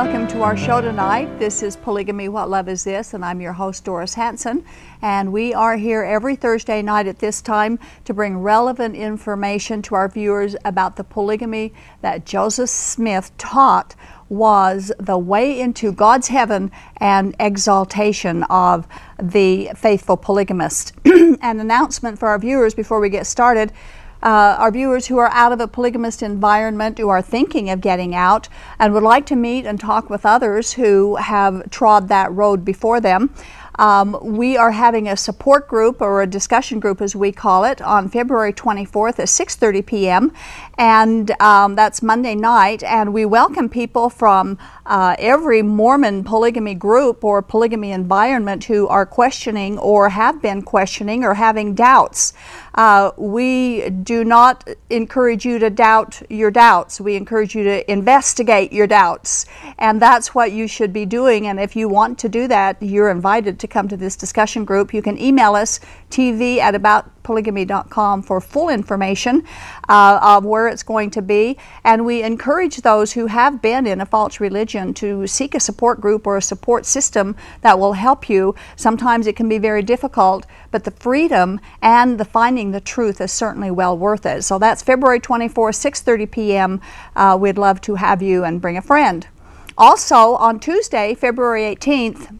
Welcome to our show tonight. This is Polygamy What Love Is This, and I'm your host, Doris Hanson. And we are here every Thursday night at this time to bring relevant information to our viewers about the polygamy that Joseph Smith taught was the way into God's heaven and exaltation of the faithful polygamist. An announcement for our viewers before we get started uh, our viewers who are out of a polygamist environment, who are thinking of getting out, and would like to meet and talk with others who have trod that road before them. Um, we are having a support group or a discussion group, as we call it, on February 24th at 6:30 p.m. and um, that's Monday night. And we welcome people from uh, every Mormon polygamy group or polygamy environment who are questioning or have been questioning or having doubts. Uh, we do not encourage you to doubt your doubts. We encourage you to investigate your doubts. And that's what you should be doing. And if you want to do that, you're invited to come to this discussion group. You can email us tv at aboutpolygamy.com for full information uh, of where it's going to be. And we encourage those who have been in a false religion to seek a support group or a support system that will help you. Sometimes it can be very difficult, but the freedom and the finding the truth is certainly well worth it. So that's February 24, 6:30 p.m. Uh, we'd love to have you and bring a friend. Also on Tuesday, February 18th,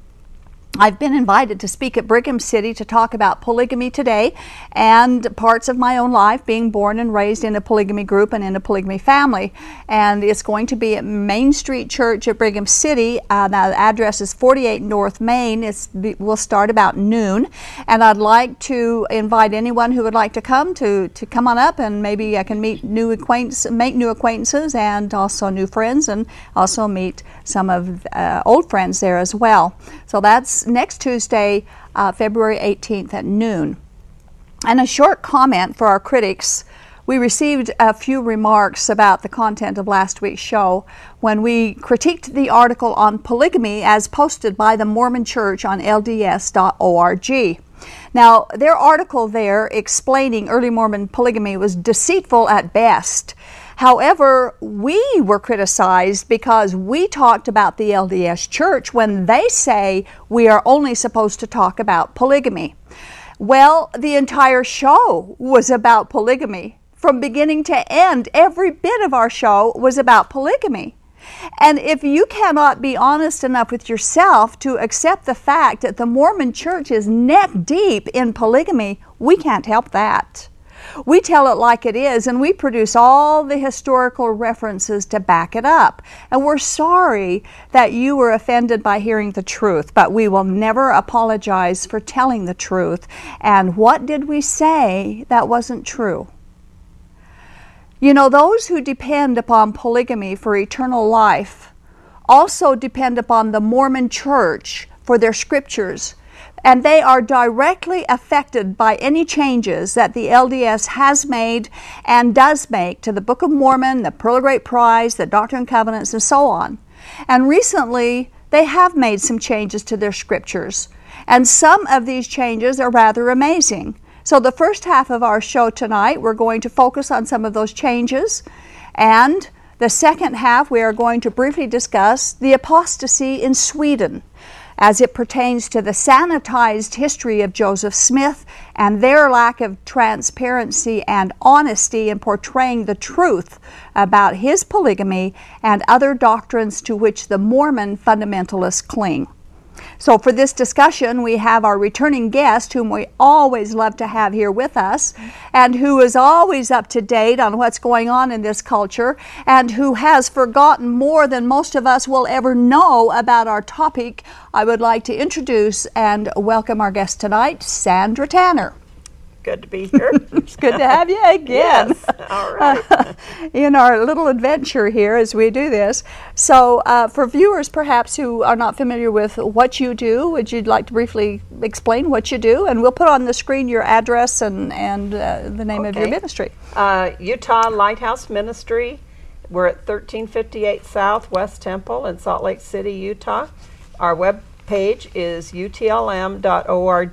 I've been invited to speak at Brigham City to talk about polygamy today and parts of my own life, being born and raised in a polygamy group and in a polygamy family. And it's going to be at Main Street Church at Brigham City. Uh, the address is 48 North Main. It's, we'll start about noon. And I'd like to invite anyone who would like to come to, to come on up and maybe I can meet new acquaintances, make new acquaintances and also new friends and also meet some of uh, old friends there as well. So that's next Tuesday, uh, February 18th at noon. And a short comment for our critics. We received a few remarks about the content of last week's show when we critiqued the article on polygamy as posted by the Mormon Church on LDS.org. Now, their article there explaining early Mormon polygamy was deceitful at best. However, we were criticized because we talked about the LDS church when they say we are only supposed to talk about polygamy. Well, the entire show was about polygamy. From beginning to end, every bit of our show was about polygamy. And if you cannot be honest enough with yourself to accept the fact that the Mormon church is neck deep in polygamy, we can't help that. We tell it like it is, and we produce all the historical references to back it up. And we're sorry that you were offended by hearing the truth, but we will never apologize for telling the truth. And what did we say that wasn't true? You know, those who depend upon polygamy for eternal life also depend upon the Mormon church for their scriptures and they are directly affected by any changes that the LDS has made and does make to the Book of Mormon, the Pearl of Great Price, the Doctrine and Covenants, and so on. And recently, they have made some changes to their scriptures, and some of these changes are rather amazing. So, the first half of our show tonight, we're going to focus on some of those changes, and the second half, we are going to briefly discuss the apostasy in Sweden as it pertains to the sanitized history of Joseph Smith and their lack of transparency and honesty in portraying the truth about his polygamy and other doctrines to which the Mormon fundamentalists cling. So, for this discussion, we have our returning guest, whom we always love to have here with us, and who is always up to date on what's going on in this culture, and who has forgotten more than most of us will ever know about our topic. I would like to introduce and welcome our guest tonight, Sandra Tanner. Good to be here. it's good to have you again. Yes. All right. in our little adventure here as we do this. So, uh, for viewers perhaps who are not familiar with what you do, would you like to briefly explain what you do? And we'll put on the screen your address and, and uh, the name of your ministry. Uh, Utah Lighthouse Ministry. We're at 1358 South West Temple in Salt Lake City, Utah. Our web page is utlm.org,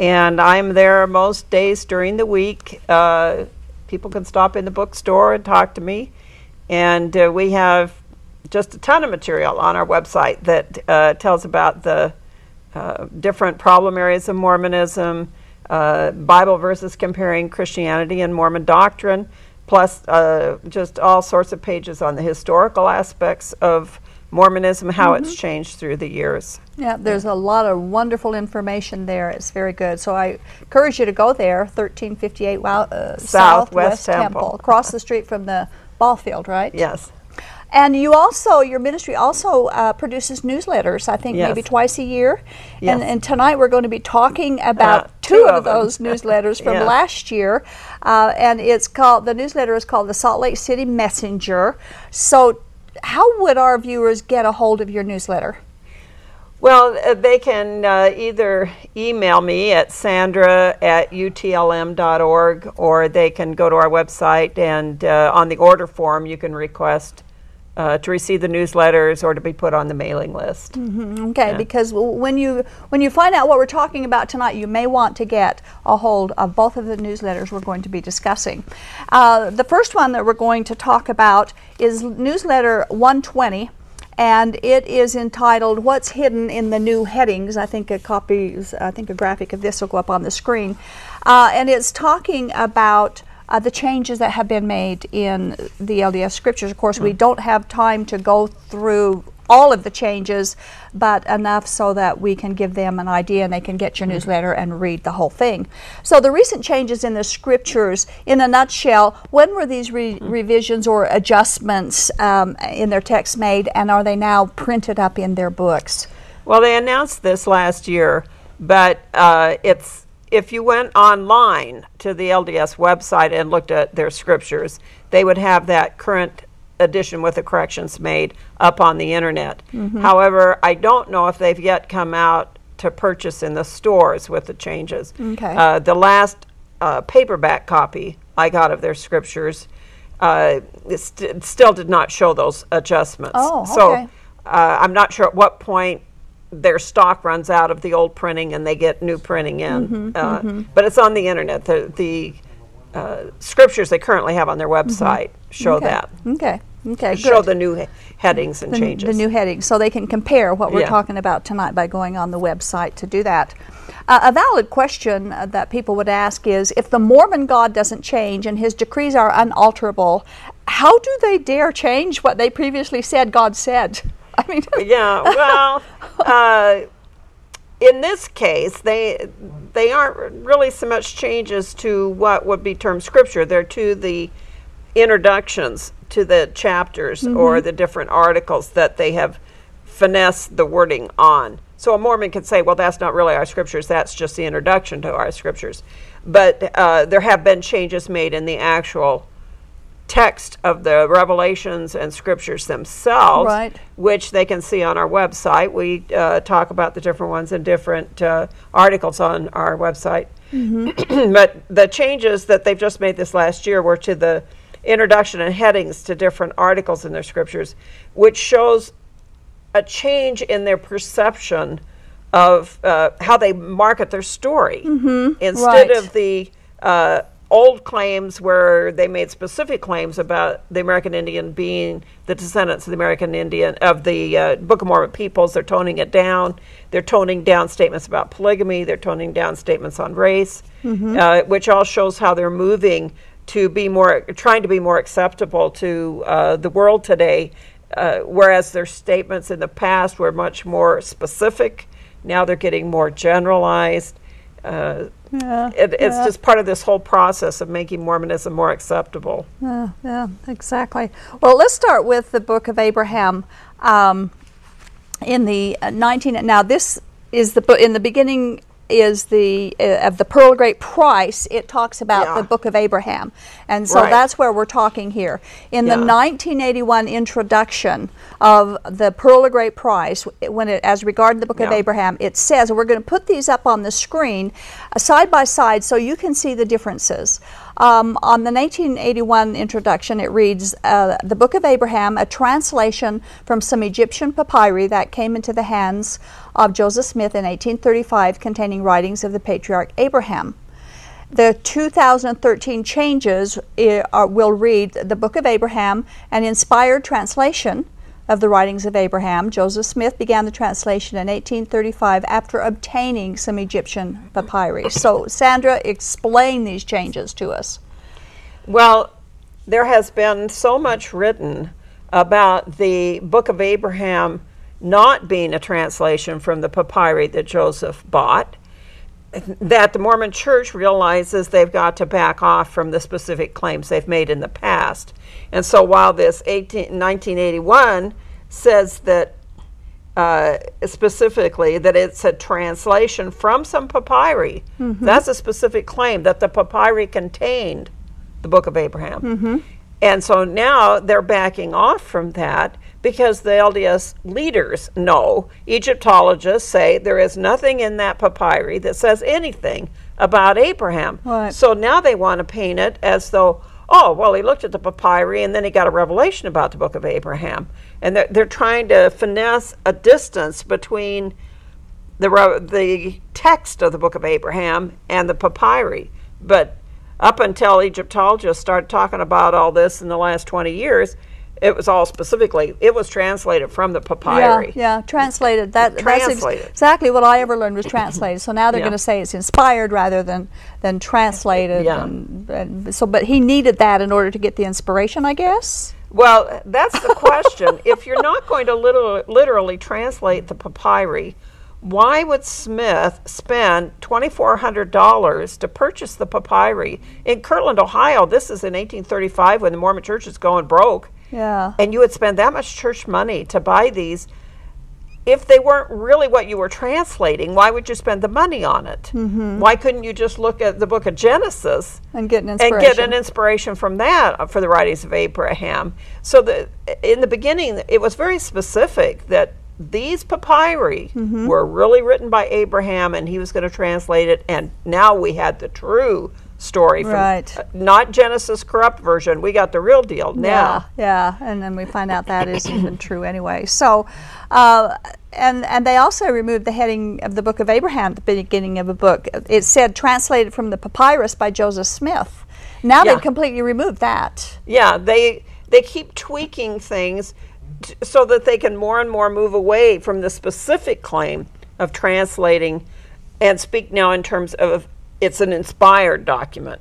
and I'm there most days during the week. Uh, people can stop in the bookstore and talk to me, and uh, we have just a ton of material on our website that uh, tells about the uh, different problem areas of Mormonism, uh, Bible verses comparing Christianity and Mormon doctrine, plus uh, just all sorts of pages on the historical aspects of Mormonism, how it's changed through the years. Yeah, there's a lot of wonderful information there. It's very good. So I encourage you to go there, 1358 Wow- uh, Southwest Temple. across the street from the ball field, right? Yes. And you also, your ministry also uh, produces newsletters, I think Yes. maybe twice a year. And, Yes. and tonight we're going to be talking about Uh, two, two of, of those newsletters from Yes. last year. Uh, and it's called, the newsletter is called the Salt Lake City Messenger. So, how would our viewers get a hold of your newsletter? Well, uh, they can uh, either email me at sandra at utlm.org or they can go to our website and uh, on the order form you can request uh, to receive the newsletters or to be put on the mailing list. Okay, because when you when you find out what we're talking about tonight, you may want to get a hold of both of the newsletters we're going to be discussing. Uh, the first one that we're going to talk about is newsletter 120. And it is entitled "What's Hidden in the New Headings." I think a copy, I think a graphic of this will go up on the screen, uh, and it's talking about uh, the changes that have been made in the LDS scriptures. Of course, we don't have time to go through all of the changes, but enough so that we can give them an idea and they can get your newsletter and read the whole thing. So, the recent changes in the scriptures, in a nutshell, when were these re- revisions or adjustments um, in their text made, and are they now printed up in their books? Well, they announced this last year, but uh, it's if you went online to the LDS website and looked at their scriptures, they would have that current edition with the corrections made up on the internet. However, I don't know if they've yet come out to purchase in the stores with the changes. Okay. Uh, the last uh, paperback copy I got of their scriptures uh, st- still did not show those adjustments. Oh, so okay. uh, I'm not sure at what point their stock runs out of the old printing and they get new printing in. uh, But it's on the internet. The, the uh, scriptures they currently have on their website show okay. that. Okay. Okay. Show good. the new he- headings and the, changes. the new headings so they can compare what we're Yeah. talking about tonight by going on the website to do that. Uh, a valid question uh, that people would ask is if the Mormon God doesn't change and his decrees are unalterable, how do they dare change what they previously said God said? Mean, yeah, well, uh, in this case, they they aren't really so much changes to what would be termed scripture. They're to the introductions to the chapters or the different articles that they have finessed the wording on. So a Mormon could say, "Well, that's not really our scriptures. That's just the introduction to our scriptures." But uh, there have been changes made in the actual text of the revelations and scriptures themselves, Right. which they can see on our website. We uh, talk about the different ones in different uh, articles on our website. but the changes that they've just made this last year were to the introduction and headings to different articles in their scriptures, which shows a change in their perception of uh, how they market their story. Instead Right. of the uh, old claims where they made specific claims about the American Indian being the descendants of the American Indian of the uh, Book of Mormon peoples, they're toning it down. They're toning down statements about polygamy. They're toning down statements on race, uh, which all shows how they're moving to be more, trying to be more acceptable to uh, the world today. Uh, whereas their statements in the past were much more specific, now they're getting more generalized. Uh, yeah, it, it's yeah. just part of this whole process of making Mormonism more acceptable. Yeah, yeah, exactly. Well, let's start with the Book of Abraham. Um, in the uh, 19 now this is the book in the beginning is the uh, of the pearl of great price. It talks about Yeah. the Book of Abraham, and so Right. that's where we're talking here. In the 1981 introduction of the pearl of great price, when it as regarded the Book of Abraham, it says we're going to put these up on the screen uh, side by side so you can see the differences. Um, on the 1981 introduction, it reads uh, The Book of Abraham, a translation from some Egyptian papyri that came into the hands of Joseph Smith in 1835, containing writings of the patriarch Abraham. The 2013 changes are, will read the Book of Abraham, an inspired translation of the writings of Abraham. Joseph Smith began the translation in 1835 after obtaining some Egyptian papyri. So, Sandra, explain these changes to us. Well, there has been so much written about the Book of Abraham not being a translation from the papyri that Joseph bought that the Mormon church realizes they've got to back off from the specific claims they've made in the past. And so while this 18, 1981 says that uh, specifically that it's a translation from some papyri, that's a specific claim that the papyri contained the book of Abraham. And so now they're backing off from that because the LDS leaders know, Egyptologists say there is nothing in that papyri that says anything about Abraham. Right. So now they want to paint it as though, oh, well, he looked at the papyri and then he got a revelation about the book of Abraham. And they're, they're trying to finesse a distance between the, the text of the book of Abraham and the papyri. But up until Egyptologists started talking about all this in the last 20 years, it was all specifically, it was translated from the papyri. Yeah, yeah, translated. That, that's ex- Translated. exactly what I ever learned was translated. So now they're Yeah. going to say it's inspired rather than than translated. Yeah. And, and so, but he needed that in order to get the inspiration, I guess. Well, that's the question. if you're not going to literally, literally translate the papyri, why would Smith spend $2,400 to purchase the papyri? In Kirtland, Ohio, this is in 1835 when the Mormon church is going broke. Yeah. And you would spend that much church money to buy these. If they weren't really what you were translating, why would you spend the money on it? Why couldn't you just look at the book of Genesis And get an and inspiration. get an inspiration from that for the writings of Abraham. So the in the beginning, it was very specific that these papyri Mm-hmm. were really written by Abraham, and he was going to translate it. And now we had the true story from Right. uh, not Genesis corrupt version. We got the real deal now. Yeah, yeah, and then we find out that isn't even true anyway. So, uh, and and they also removed the heading of the Book of Abraham at the beginning of a book. It said translated from the papyrus by Joseph Smith. Now Yeah. they've completely removed that. Yeah, they they keep tweaking things t- so that they can more and more move away from the specific claim of translating and speak now in terms of it's an inspired document.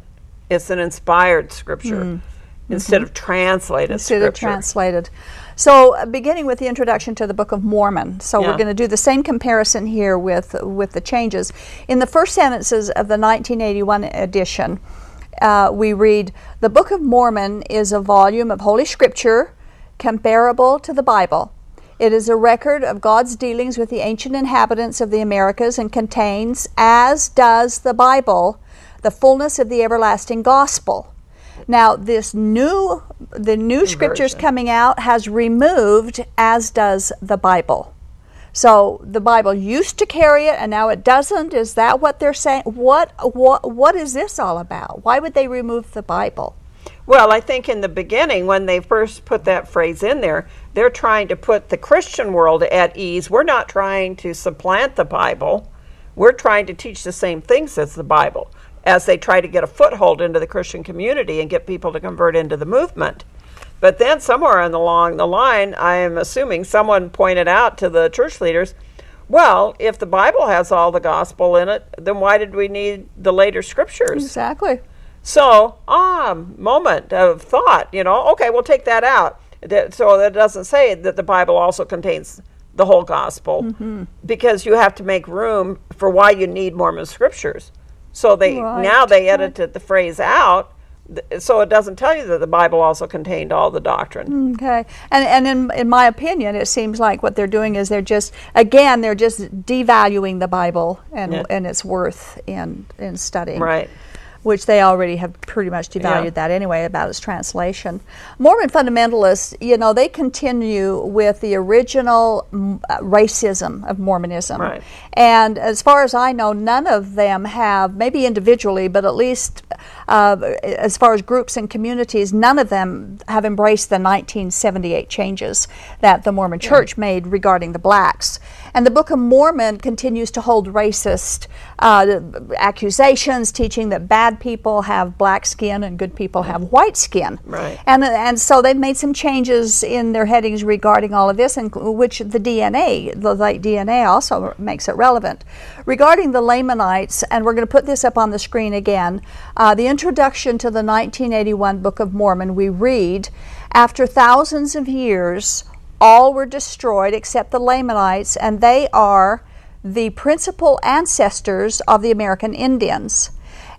It's an inspired scripture instead of translated Mm. Mm-hmm. Instead of translated. So, uh, beginning with the introduction to the Book of Mormon. So, we're going to do the same comparison here with with the changes. In the first sentences of the 1981 edition, uh, we read, "The Book of Mormon is a volume of Holy Scripture comparable to the Bible." It is a record of God's dealings with the ancient inhabitants of the Americas and contains, as does the Bible, the fullness of the everlasting gospel. Now, this new, the new scriptures coming out has removed, as does the Bible. So the Bible used to carry it, and now it doesn't. Is that what they're saying? What what what is this all about? Why would they remove the Bible? Well, I think in the beginning, when they first put that phrase in there, they're trying to put the Christian world at ease. We're not trying to supplant the Bible. We're trying to teach the same things as the Bible as they try to get a foothold into the Christian community and get people to convert into the movement. But then, somewhere along the line, I am assuming someone pointed out to the church leaders, well, if the Bible has all the gospel in it, then why did we need the later scriptures? Exactly. So, ah, moment of thought, you know, okay, we'll take that out. So that doesn't say that the Bible also contains the whole gospel Mm-hmm. because you have to make room for why you need Mormon scriptures. So they Right, now they edited the phrase out so it doesn't tell you that the Bible also contained all the doctrine. Okay, and and in in my opinion, it seems like what they're doing is they're just again they're just devaluing the Bible and Yeah. and its worth in in studying. Right. Which they already have pretty much devalued Yeah. that anyway about its translation. Mormon fundamentalists, you know, they continue with the original mm, uh, racism of Mormonism. Right. And as far as I know, none of them have, maybe individually, but at least uh, as far as groups and communities, none of them have embraced the 1978 changes that the Mormon Church made regarding the blacks. And the Book of Mormon continues to hold racist uh, accusations, teaching that bad people have black skin and good people have white skin. Right. And, and so they've made some changes in their headings regarding all of this, and which the DNA, the late DNA, also makes it relevant. Regarding the Lamanites, and we're going to put this up on the screen again, uh, the introduction to the 1981 Book of Mormon, we read, after thousands of years, all were destroyed except the Lamanites, and they are the principal ancestors of the American Indians.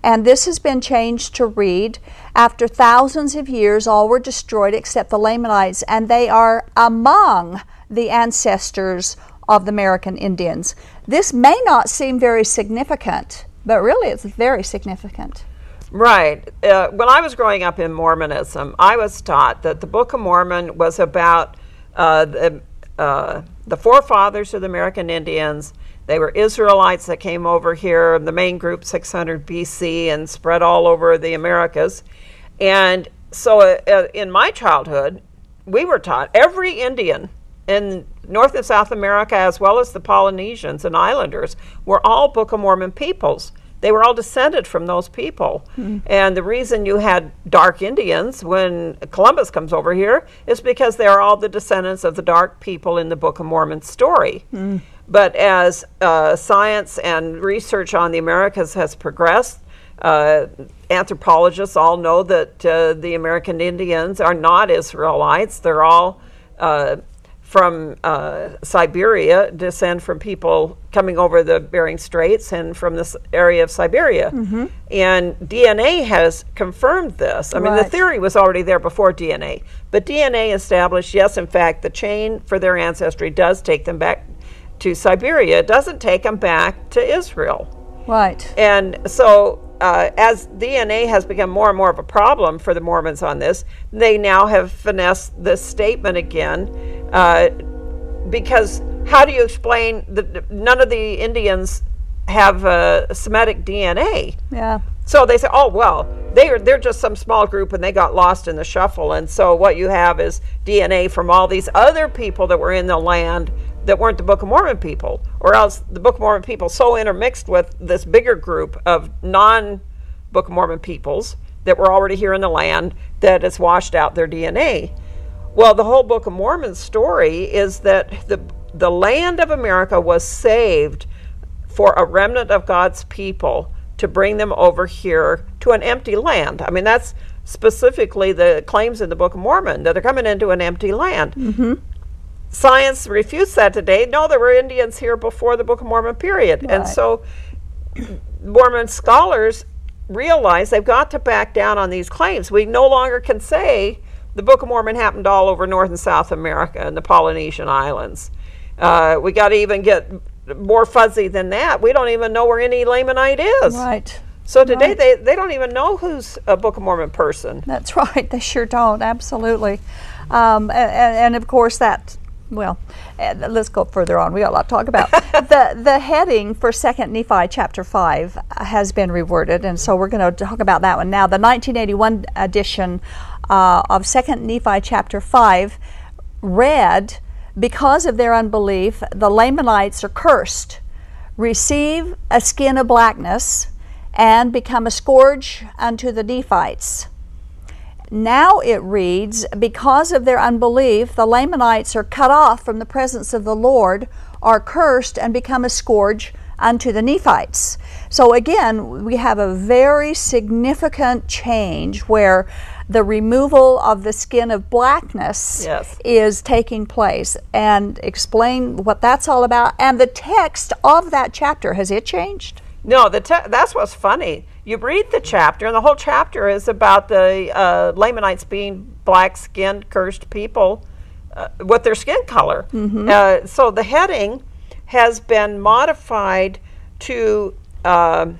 And this has been changed to read After thousands of years, all were destroyed except the Lamanites, and they are among the ancestors of the American Indians. This may not seem very significant, but really it's very significant. Right. Uh, when I was growing up in Mormonism, I was taught that the Book of Mormon was about uh, the, uh, the forefathers of the American Indians. They were Israelites that came over here, the main group 600 BC, and spread all over the Americas. And so uh, uh, in my childhood, we were taught every Indian in North and South America, as well as the Polynesians and Islanders, were all Book of Mormon peoples. They were all descended from those people. And the reason you had dark Indians when Columbus comes over here is because they are all the descendants of the dark people in the Book of Mormon story. But as uh, science and research on the Americas has progressed, uh, anthropologists all know that uh, the American Indians are not Israelites. They're all uh, from uh, Siberia, descend from people coming over the Bering Straits and from this area of Siberia. And DNA has confirmed this. I mean, the theory was already there before DNA, but DNA established yes, in fact, the chain for their ancestry does take them back to Siberia. It doesn't take them back to Israel. Right. And so, uh, as DNA has become more and more of a problem for the Mormons on this, they now have finessed this statement again. Uh, because how do you explain that none of the Indians have uh, Semitic DNA? Yeah. So they say, oh well, they are they're just some small group and they got lost in the shuffle. And so what you have is DNA from all these other people that were in the land that weren't the Book of Mormon people, or else the Book of Mormon people so intermixed with this bigger group of non Book of Mormon peoples that were already here in the land that it's washed out their DNA. Well, the whole Book of Mormon story is that the the land of America was saved for a remnant of God's people to bring them over here to an empty land. I mean, that's specifically the claims in the Book of Mormon that they're coming into an empty land. Mm-hmm. Science refutes that today. No, there were Indians here before the Book of Mormon period. And so Mormon scholars realize they've got to back down on these claims. We no longer can say the Book of Mormon happened all over North and South America and the Polynesian Islands. Uh, we got to even get more fuzzy than that. We don't even know where any Lamanite is. Right. So today Right. they, they don't even know who's a Book of Mormon person. That's right. They sure don't. Absolutely. Um, and, and of course, that, well, eh, let's go further on. We got a lot to talk about. the, the heading for 2nd Nephi chapter 5 has been reworded, and so we're going to talk about that one now. The 1981 edition uh, of 2nd Nephi chapter 5 read, Because of their unbelief, the Lamanites are cursed. Receive a skin of blackness and become a scourge unto the Nephites. Now it reads, Because of their unbelief, the Lamanites are cut off from the presence of the Lord, are cursed, and become a scourge unto the Nephites. So again, we have a very significant change where the removal of the skin of blackness Yes. is taking place. And explain what that's all about. And the text of that chapter, has it changed? No, the te- that's what's funny you read the chapter, and the whole chapter is about the uh, Lamanites being black skinned, cursed people uh, with their skin color. Uh, so the heading has been modified to um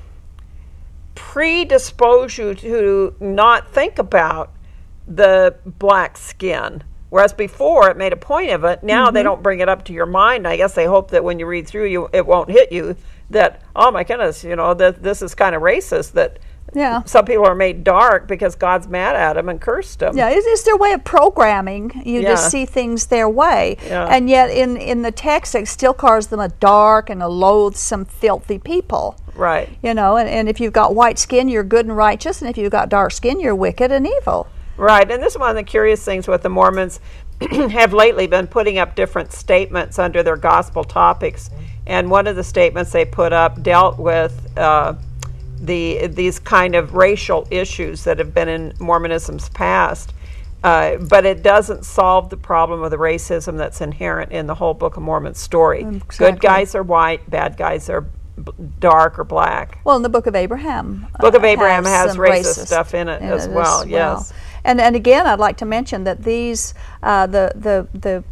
predispose you to not think about the black skin. Whereas before it made a point of it, now they don't bring it up to your mind. I guess they hope that when you read through, you it won't hit you that oh my goodness, you know that this is kind of racist that Yeah. some people are made dark because God's mad at them and cursed them. Yeah, it's, it's their way of programming you Yeah. to see things their way. Yeah. And yet, in, in the text, it still calls them a dark and a loathsome, filthy people. Right. You know, and, and if you've got white skin, you're good and righteous, and if you've got dark skin, you're wicked and evil. Right, and this is one of the curious things with the Mormons have lately been putting up different statements under their gospel topics, and one of the statements they put up dealt with uh, the these kind of racial issues that have been in Mormonism's past. Uh, but it doesn't solve the problem of the racism that's inherent in the whole Book of Mormon story. Exactly. Good guys are white, bad guys are b- dark or black. Well, in the Book of Abraham, Book of uh, Abraham has some racist stuff in it as well, yes. And and again, I'd like to mention that these uh, the the the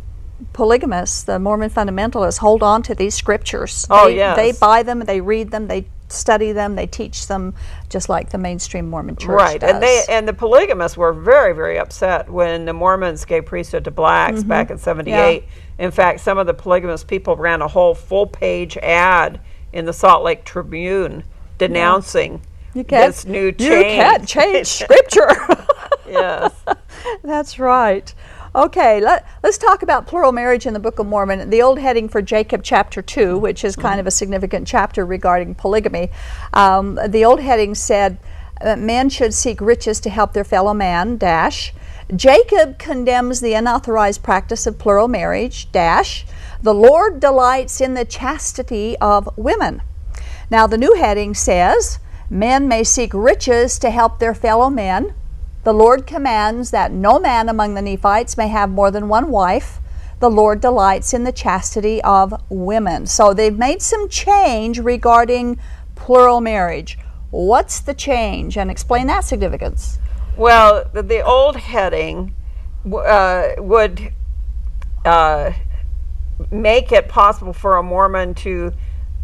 polygamists, the Mormon fundamentalists, hold on to these scriptures. Oh, they, yes. they buy them, they read them, they study them, they teach them, just like the mainstream Mormon church right does. and they and the polygamists were very very upset when the mormons gave priesthood to blacks Mm-hmm. back in 78 in fact some of the polygamous people ran a whole full page ad in the salt lake tribune denouncing can't, this new change. you can't change scripture. yes That's right. Okay, let, let's talk about plural marriage in the Book of Mormon. The old heading for Jacob, chapter 2, which is kind of a significant chapter regarding polygamy. Um, the old heading said, uh, Men should seek riches to help their fellow man, dash. Jacob condemns the unauthorized practice of plural marriage, dash. The Lord delights in the chastity of women. Now, the new heading says, Men may seek riches to help their fellow men. The Lord commands that no man among the Nephites may have more than one wife. The Lord delights in the chastity of women. So they've made some change regarding plural marriage. What's the change? And explain that significance. well the, old heading uh, would uh, make it possible for a Mormon to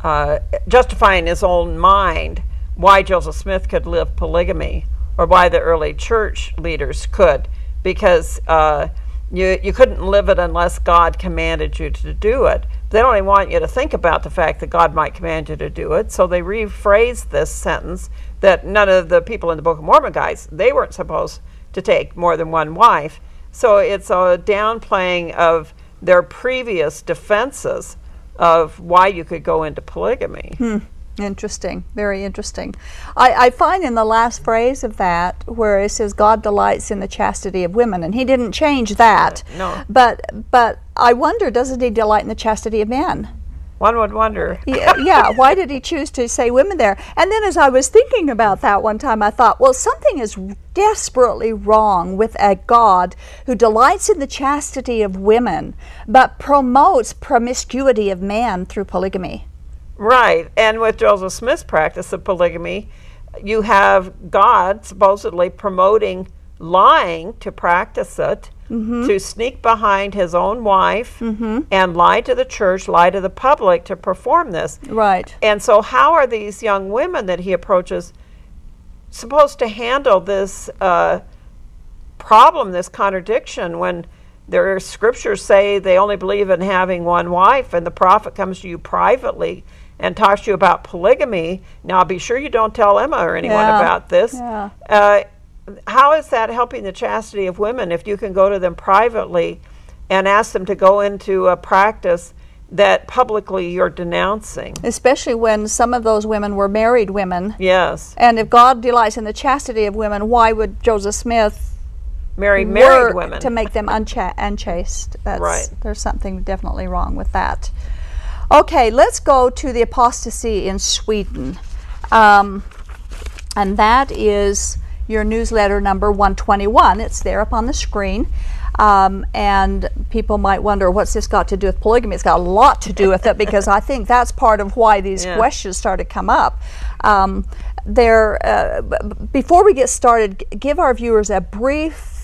uh, justify in his own mind why Joseph Smith could live polygamy or why the early church leaders could, because uh, you, you couldn't live it unless God commanded you to do it. They don't even want you to think about the fact that God might command you to do it, so they rephrased this sentence that none of the people in the Book of Mormon guys, they weren't supposed to take more than one wife. So it's a downplaying of their previous defenses of why you could go into polygamy. Interesting, very interesting. I, I find in the last phrase of that where it says God delights in the chastity of women, and he didn't change that. No. But but I wonder, doesn't he delight in the chastity of men? One would wonder. yeah, yeah, why did he choose to say women there? And then as I was thinking about that one time, I thought, well, something is desperately wrong with a God who delights in the chastity of women, but promotes promiscuity of man through polygamy. Right. And with Joseph Smith's practice of polygamy, you have God supposedly promoting lying to practice it, to sneak behind his own wife and lie to the church, lie to the public to perform this. Right. And so, how are these young women that he approaches supposed to handle this uh, problem, this contradiction, when their scriptures say they only believe in having one wife, and the prophet comes to you privately and talks to you about polygamy? Now, be sure you don't tell Emma or anyone Yeah. about this. Yeah. Uh, how is that helping the chastity of women if you can go to them privately and ask them to go into a practice that publicly you're denouncing? Especially when some of those women were married women. Yes, And if God delights in the chastity of women, why would Joseph Smith Marry married women. to make them uncha- unchaste? That's, Right. There's something definitely wrong with that. Okay, let's go to the apostasy in Sweden. Um, and that is your newsletter number 121. It's there up on the screen. Um, and people might wonder, what's this got to do with polygamy? It's got a lot to do with it because I think that's part of why these Yeah. questions started to come up. Um, there, uh, b- before we get started, g- give our viewers a brief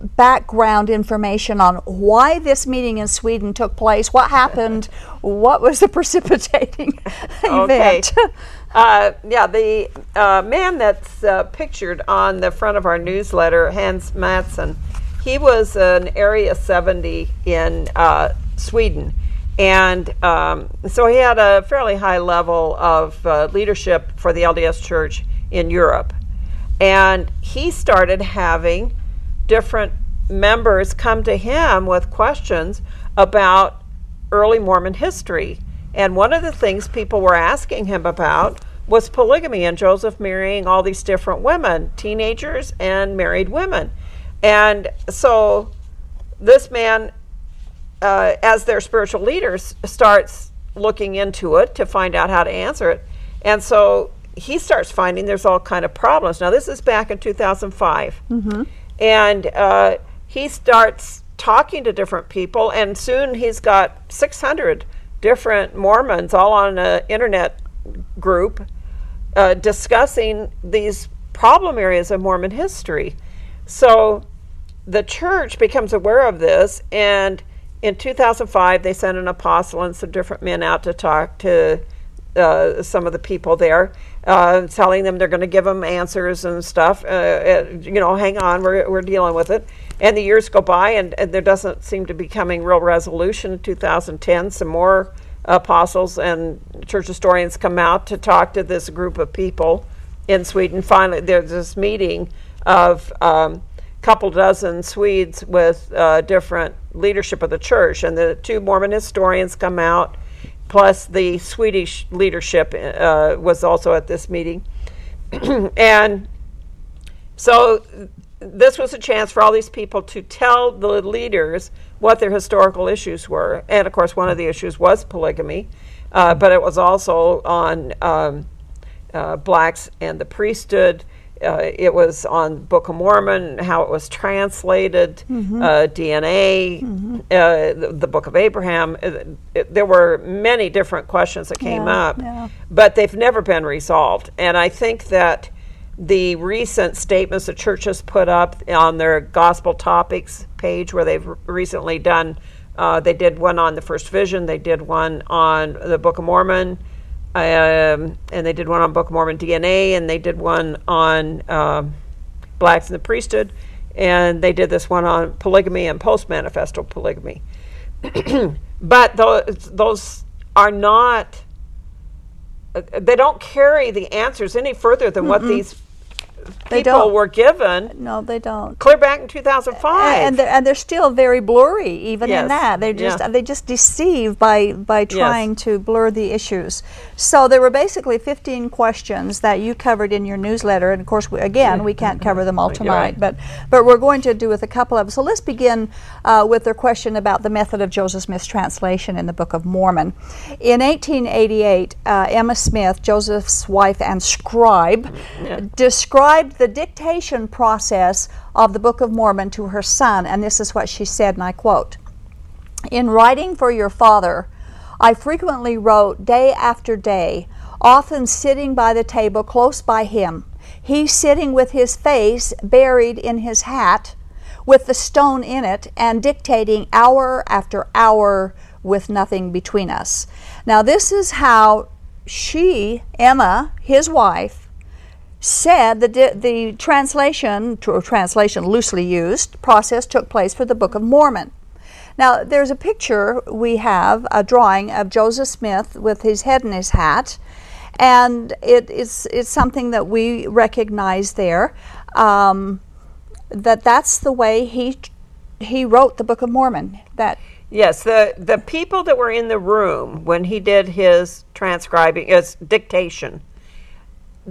background information on why this meeting in Sweden took place, what happened, what was the precipitating event. Uh, yeah, the uh, man that's uh, pictured on the front of our newsletter, Hans Mattsson, he was an Area 70 in uh, Sweden. And um, so he had a fairly high level of uh, leadership for the LDS Church in Europe. And he started having different members come to him with questions about early Mormon history. And one of the things people were asking him about was polygamy and Joseph marrying all these different women, teenagers and married women. And so this man, uh, as their spiritual leaders, starts looking into it to find out how to answer it. And so he starts finding there's all kind of problems. Now this is back in 2005, and uh, he starts talking to different people, and soon he's got 600 different Mormons all on an internet group uh, discussing these problem areas of Mormon history. So the church becomes aware of this, and in 2005, they sent an apostle and some different men out to talk to uh, some of the people there, uh, telling them they're going to give them answers and stuff. Uh, you know, hang on, we're, we're dealing with it. And the years go by, and, and there doesn't seem to be coming real resolution. In 2010, some more apostles and church historians come out to talk to this group of people in Sweden. Finally, there's this meeting of um, couple dozen Swedes with uh, different leadership of the church, and the two Mormon historians come out, plus the Swedish leadership uh, was also at this meeting, and so this was a chance for all these people to tell the leaders what their historical issues were, and of course, one of the issues was polygamy, uh, but it was also on um, uh, blacks and the priesthood. Uh, it was on Book of Mormon, how it was translated, uh, DNA, uh, the, the Book of Abraham. Uh, it- there were many different questions that came Yeah, up, yeah. but they've never been resolved. And I think that the recent statements the church has put up on their gospel topics page, where they've recently done, uh, they did one on the first vision, they did one on the Book of Mormon, um, and they did one on Book of Mormon DNA, and they did one on um, blacks in the priesthood, and they did this one on polygamy and post manifesto polygamy. but those, those are not uh, they don't carry the answers any further than what these They people don't. were given No, they don't. clear back in 2005. and they're, and they're still very blurry even Yes. in that they're just Yeah. they just deceive by by trying to blur the issues so there were basically 15 questions that you covered in your newsletter and of course we, again we can't cover them all tonight right. but but we're going to do with a couple of them so let's begin uh, with their question about the method of joseph smith's translation in the book of mormon in 1888 uh, emma smith joseph's wife and scribe described the dictation process of the Book of Mormon to her son, and this is what she said, and I quote In writing for your father, I frequently wrote day after day, often sitting by the table close by him, he sitting with his face buried in his hat, with the stone in it, and dictating hour after hour with nothing between us. Now, this is how she, Emma, his wife, said the, the translation, or translation loosely used, process took place for the Book of Mormon. Now, there's a picture we have, a drawing of Joseph Smith with his head in his hat, and it is it's something that we recognize there. Um, that that's the way he he wrote the Book of Mormon. That Yes, the the people that were in the room when he did his transcribing, his dictation,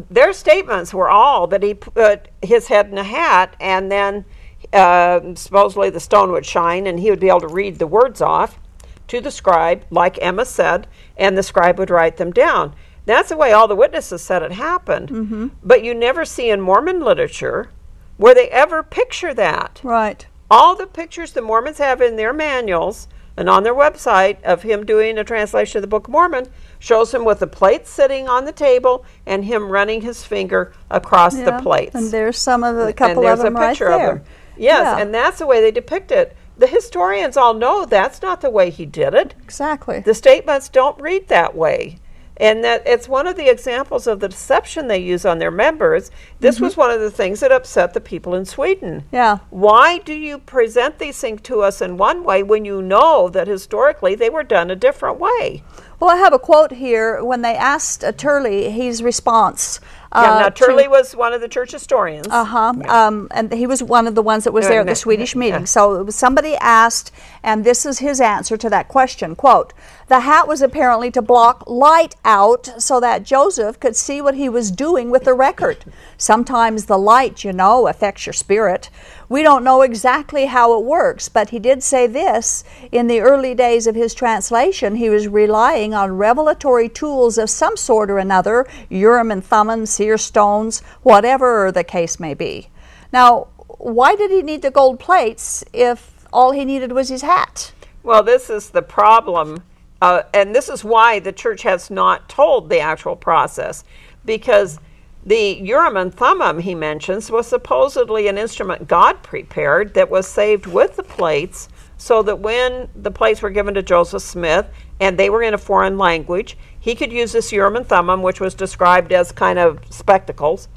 their statements were all that he put his head in a hat, and then uh, supposedly the stone would shine, and he would be able to read the words off to the scribe, like Emma said, and the scribe would write them down. That's the way all the witnesses said it happened. Mm-hmm. But you never see in Mormon literature where they ever picture that. Right. All the pictures the Mormons have in their manuals and on their website of him doing a translation of the Book of Mormon shows him with the plate sitting on the table and him running his finger across Yeah. the plates. And there's some of the couple of them a right there. of him. Yes, Yeah. and that's the way they depict it. The historians all know that's not the way he did it. Exactly. The statements don't read that way. And that it's one of the examples of the deception they use on their members. This Mm-hmm. was one of the things that upset the people in Sweden. yeah. Why do you present these things to us in one way when you know that historically they were done a different way? Well, I have a quote here when they asked uh, Turley his response. yeah, uh, now to- Turley was one of the church historians. Uh huh. Um, and he was one of the ones that was Yeah, there at the Swedish yeah, meeting. yeah. So it was somebody asked, and this is his answer to that question. Quote: The hat was apparently to block light out so that Joseph could see what he was doing with the record. Sometimes the light, you know, affects your spirit. We don't know exactly how it works, but he did say this in the early days of his translation. He was relying on revelatory tools of some sort or another, Urim and Thummim, seer stones, whatever the case may be. Now, why did he need the gold plates if all he needed was his hat? Well, this is the problem, uh, and this is why the church has not told the actual process, because the Urim and Thummim he mentions was supposedly an instrument God prepared that was saved with the plates, so that when the plates were given to Joseph Smith and they were in a foreign language, he could use this Urim and Thummim, which was described as kind of spectacles,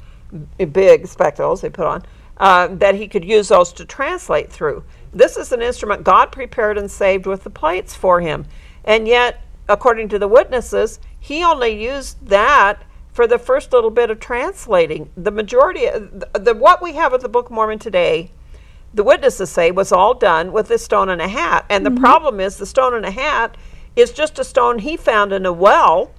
big spectacles they put on, uh, that he could use those to translate through. This is an instrument God prepared and saved with the plates for him. And yet, according to the witnesses, he only used that for the first little bit of translating. The majority, uh, of the, the what we have of the Book of Mormon today, the witnesses say was all done with this stone and a hat. And the mm-hmm. problem is the stone and a hat is just a stone he found in a well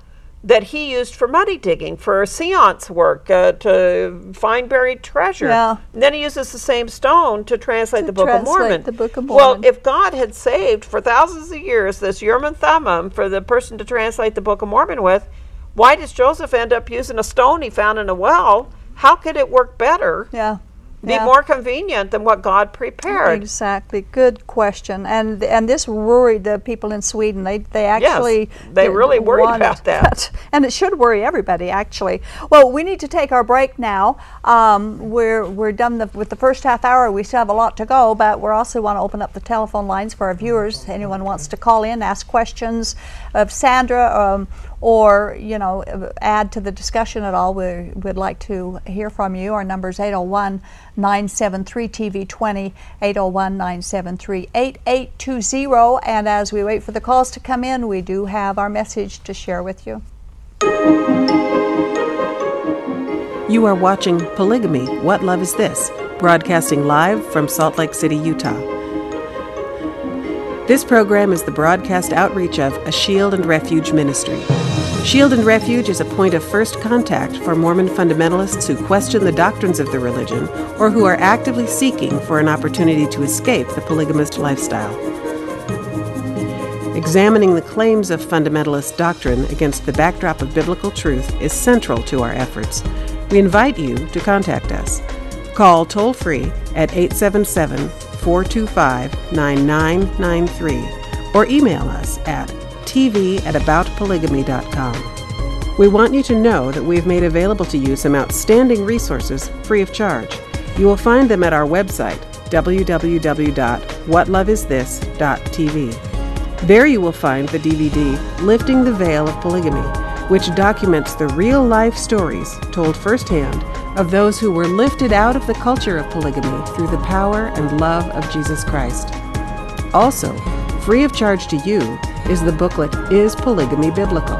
that he used for money digging, for seance work, uh, to find buried treasure. Yeah. And then he uses the same stone to translate To the Book of translate Mormon. the Book of Mormon. Well, if God had saved for thousands of years this Urim and Thummim for the person to translate the Book of Mormon with, why does Joseph end up using a stone he found in a well? How could it work better? Yeah. Be yeah. more convenient than what God prepared. Exactly. Good question. And and this worried the people in Sweden. They they actually they really worried about that. And it should worry everybody actually. Well, we need to take our break now. Um, we're we're done the, with the first half hour. We still have a lot to go, but we also want to open up the telephone lines for our viewers. Anyone wants to call in, ask questions of Sandra, um, or you know, add to the discussion at all. We would like to hear from you. Our number is 801 973 TV20, 801 973 8820. And as we wait for the calls to come in, we do have our message to share with you. You are watching Polygamy What Love Is This? broadcasting live from Salt Lake City, Utah. This program is the broadcast outreach of a Shield and Refuge ministry. Shield and Refuge is a point of first contact for Mormon fundamentalists who question the doctrines of the religion or who are actively seeking for an opportunity to escape the polygamist lifestyle. Examining the claims of fundamentalist doctrine against the backdrop of biblical truth is central to our efforts. We invite you to contact us. Call toll free at 877 425 9993 or email us at tv at aboutpolygamy.com. We want you to know that we've made available to you some outstanding resources free of charge. You will find them at our website, www.whatloveisthis.tv. There you will find the DVD Lifting the Veil of Polygamy, which documents the real life stories told firsthand of those who were lifted out of the culture of polygamy through the power and love of Jesus Christ. Also, free of charge to you is the booklet Is Polygamy Biblical?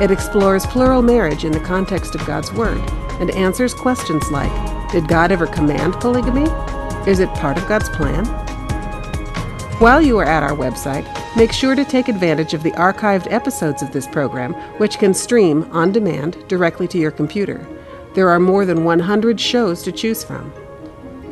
It explores plural marriage in the context of God's Word and answers questions like Did God ever command polygamy? Is it part of God's plan? While you are at our website, make sure to take advantage of the archived episodes of this program, which can stream on demand directly to your computer. There are more than 100 shows to choose from.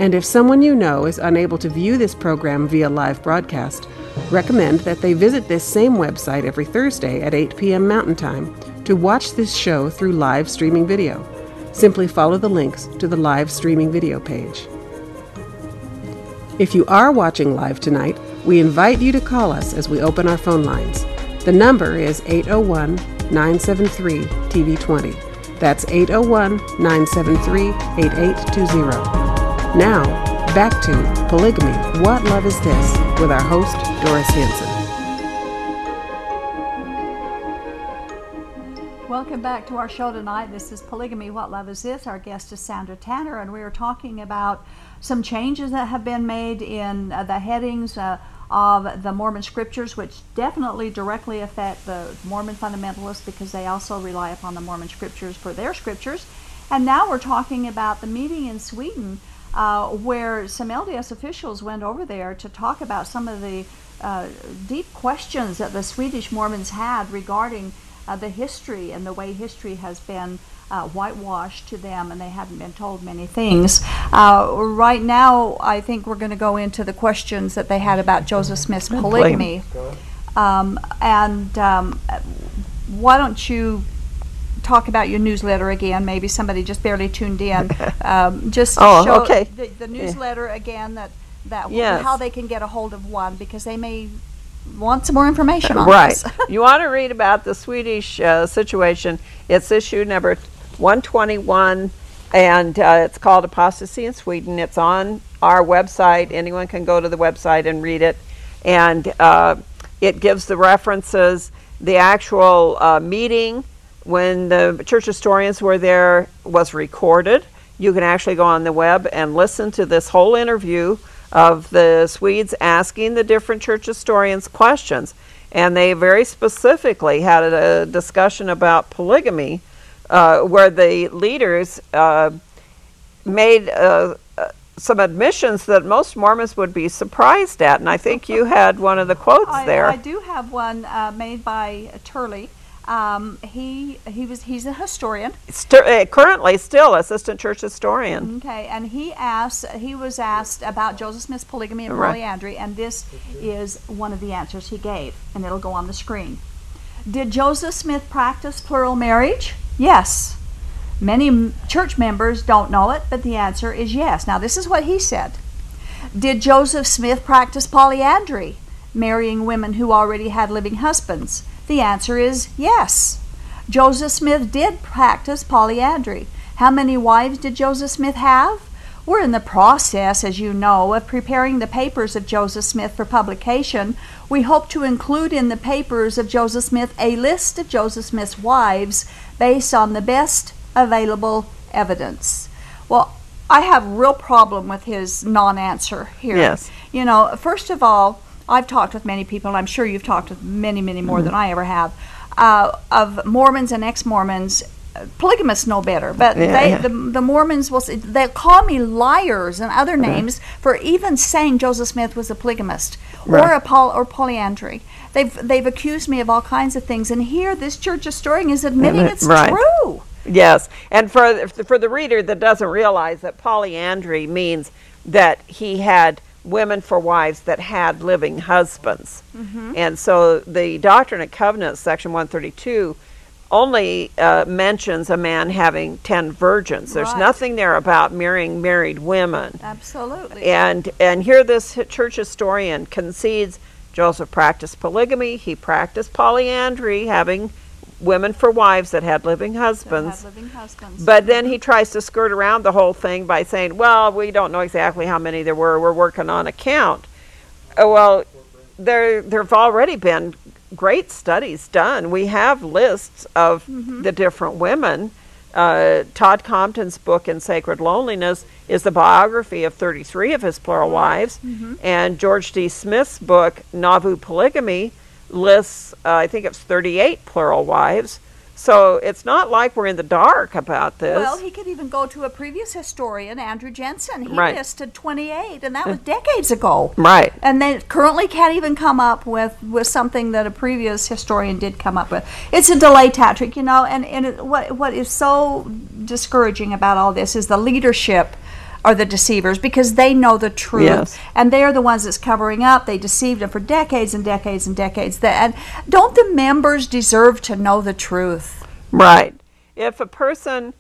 And if someone you know is unable to view this program via live broadcast, recommend that they visit this same website every Thursday at 8 p.m. Mountain Time to watch this show through live streaming video. Simply follow the links to the live streaming video page. If you are watching live tonight, we invite you to call us as we open our phone lines. The number is 801 973 TV20. That's 801 973 8820. Now, back to Polygamy What Love Is This with our host, Doris Hanson. Welcome back to our show tonight. This is Polygamy What Love Is This? Our guest is Sandra Tanner, and we are talking about some changes that have been made in uh, the headings. Uh, of the Mormon scriptures, which definitely directly affect the Mormon fundamentalists because they also rely upon the Mormon scriptures for their scriptures. And now we're talking about the meeting in Sweden uh, where some LDS officials went over there to talk about some of the uh, deep questions that the Swedish Mormons had regarding uh, the history and the way history has been uh, whitewashed to them, and they hadn't been told many things. Uh, right now, I think we're going to go into the questions that they had about Joseph Smith's polygamy. Um, and um, why don't you talk about your newsletter again? Maybe somebody just barely tuned in. Um, just Oh, show okay. the, the newsletter again that that Yes. how they can get a hold of one because they may want some more information on Right. this. you want to read about the Swedish uh, situation? It's issue number 121, and uh, it's called Apostasy in Sweden. It's on our website. Anyone can go to the website and read it. And uh, it gives the references, the actual uh, meeting when the church historians were there was recorded. You can actually go on the web and listen to this whole interview of the Swedes asking the different church historians questions. And they very specifically had a discussion about polygamy, uh, where the leaders uh, made uh, uh, some admissions that most Mormons would be surprised at. And I think you had one of the quotes I, there. I do have one uh, made by Turley. Um, he he was he's a historian. St- uh, currently, still assistant church historian. Okay, and he asked he was asked about Joseph Smith's polygamy and Right. polyandry, and this is one of the answers he gave, and it'll go on the screen. Did Joseph Smith practice plural marriage? Yes. Many m- church members don't know it, but the answer is yes. Now, this is what he said. Did Joseph Smith practice polyandry, marrying women who already had living husbands? The answer is yes. Joseph Smith did practice polyandry. How many wives did Joseph Smith have? We're in the process, as you know, of preparing the papers of Joseph Smith for publication. We hope to include in the papers of Joseph Smith a list of Joseph Smith's wives based on the best available evidence. Well, I have a real problem with his non answer here. Yes. You know, first of all, I've talked with many people, and I'm sure you've talked with many, many more than I ever have, uh, of Mormons and ex Mormons. Polygamists know better, but Yeah, they, yeah. the, the Mormons will say, they'll call me liars and other names for even saying Joseph Smith was a polygamist or a poly, or polyandry. They've they've accused me of all kinds of things, and here this church historian is admitting it's Right. true. Yes, and for for the reader that doesn't realize that polyandry means that he had women for wives that had living husbands, and so the Doctrine and Covenants, section one thirty two, only uh, mentions a man having ten virgins. There's Right. nothing there about marrying married women. Absolutely. And and here this church historian concedes Joseph practiced polygamy, he practiced polyandry, having women for wives that had living That husbands. have living husbands. But then he tries to skirt around the whole thing by saying, "Well, we don't know exactly how many there were. We're working on a count." Uh, well, there there've already been great studies done. We have lists of the different women. Uh, Todd Compton's book in Sacred Loneliness is the biography of 33 of his plural wives, and George D. Smith's book Nauvoo Polygamy lists, uh, I think it's 38 plural wives. So it's not like we're in the dark about this. Well, he could even go to a previous historian, Andrew Jenson. He Right. listed 28, and that was decades ago. right. And they currently can't even come up with, with something that a previous historian did come up with. It's a delay tactic, you know, and, and it, what, what is so discouraging about all this is the leadership are the deceivers because they know the truth Yes. and they're the ones that's covering up. They deceived them for decades and decades and decades. That and don't the members deserve to know the truth? Right. If a person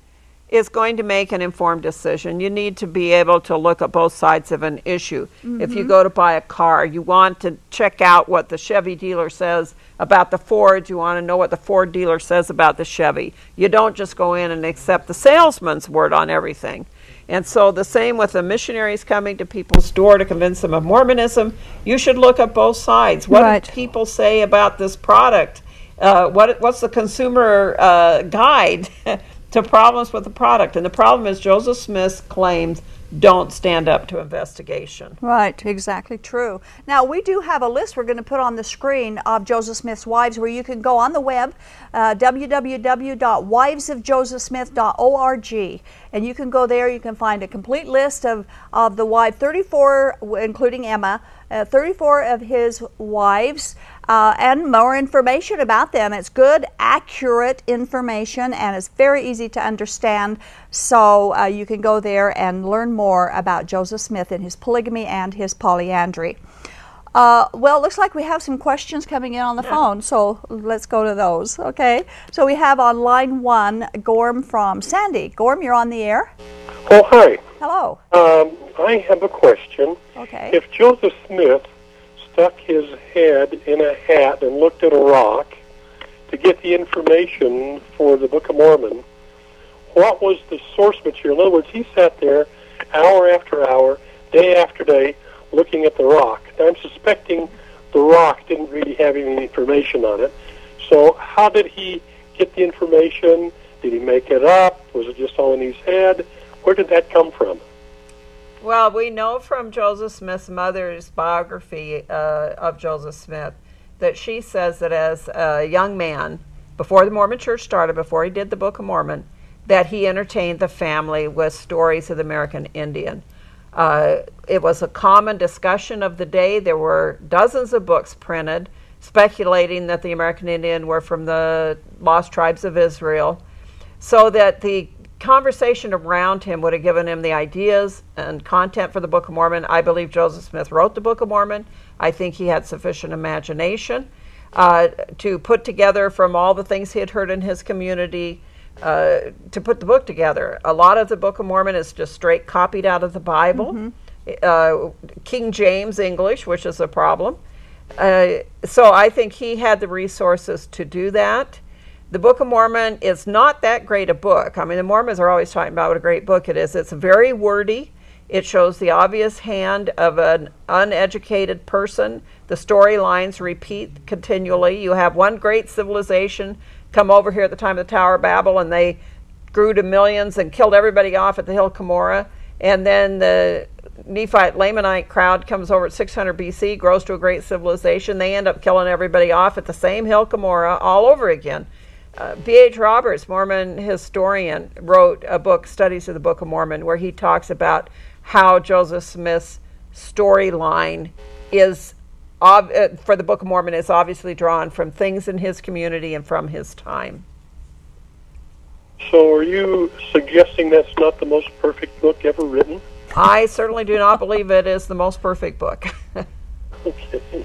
is going to make an informed decision, you need to be able to look at both sides of an issue. If you mm-hmm. go to buy a car, you want to check out what the Chevy dealer says about the Ford. You want to know what the Ford dealer says about the Chevy. You don't just go in and accept the salesman's word on everything. And so the same with the missionaries coming to people's door to convince them of Mormonism. You should look at both sides. What Right. do people say about this product? Uh, what what's the consumer uh, guide to problems with the product? And the problem is Joseph Smith claims don't stand up to investigation. Right, exactly true. Now, we do have a list we're going to put on the screen of Joseph Smith's wives where you can go on the web, uh, www.wivesofjosephsmith.org, and you can go there. You can find a complete list of, of the wives, 34, including Emma, uh, 34 of his wives, uh, and more information about them. It's good, accurate information, and it's very easy to understand. So uh, you can go there and learn more about Joseph Smith and his polygamy and his polyandry. Uh, well, it looks like we have some questions coming in on the phone, so let's go to those. Okay, so we have on line one Gorm from Sandy. Gorm, you're on the air. Oh, hi. Hello. Um, I have a question. Okay. If Joseph Smith stuck his head in a hat and looked at a rock to get the information for the Book of Mormon, what was the source material? In other words, he sat there hour after hour, day after day, looking at the rock. Now, I'm suspecting the rock didn't really have any information on it. So, how did he get the information? Did he make it up? Was it just all in his head? Where did that come from? Well, we know from Joseph Smith's mother's biography uh, of Joseph Smith that she says that as a young man, before the Mormon church started, before he did the Book of Mormon, that he entertained the family with stories of the American Indian. Uh, it was a common discussion of the day. There were dozens of books printed speculating that the American Indian were from the lost tribes of Israel so that the conversation around him would have given him the ideas and content for the Book of Mormon. I believe Joseph Smith wrote the Book of Mormon. I think he had sufficient imagination uh, to put together from all the things he had heard in his community uh, to put the book together. A lot of the Book of Mormon is just straight copied out of the Bible, uh, King James English, which is a problem. Uh, so I think he had the resources to do that. The Book of Mormon is not that great a book. I mean, the Mormons are always talking about what a great book it is. It's very wordy. It shows the obvious hand of an uneducated person. The storylines repeat continually. You have one great civilization come over here at the time of the Tower of Babel, and they grew to millions and killed everybody off at the hill Cumorah. And then the Nephite Lamanite crowd comes over at 600 BC, grows to a great civilization. They end up killing everybody off at the same hill Cumorah all over again. Uh, B.H. Roberts, Mormon historian, wrote a book, Studies of the Book of Mormon, where he talks about how Joseph Smith's storyline is ob- uh, for the Book of Mormon is obviously drawn from things in his community and from his time. So, are you suggesting that's not the most perfect book ever written? I certainly do not believe it is the most perfect book. Okay.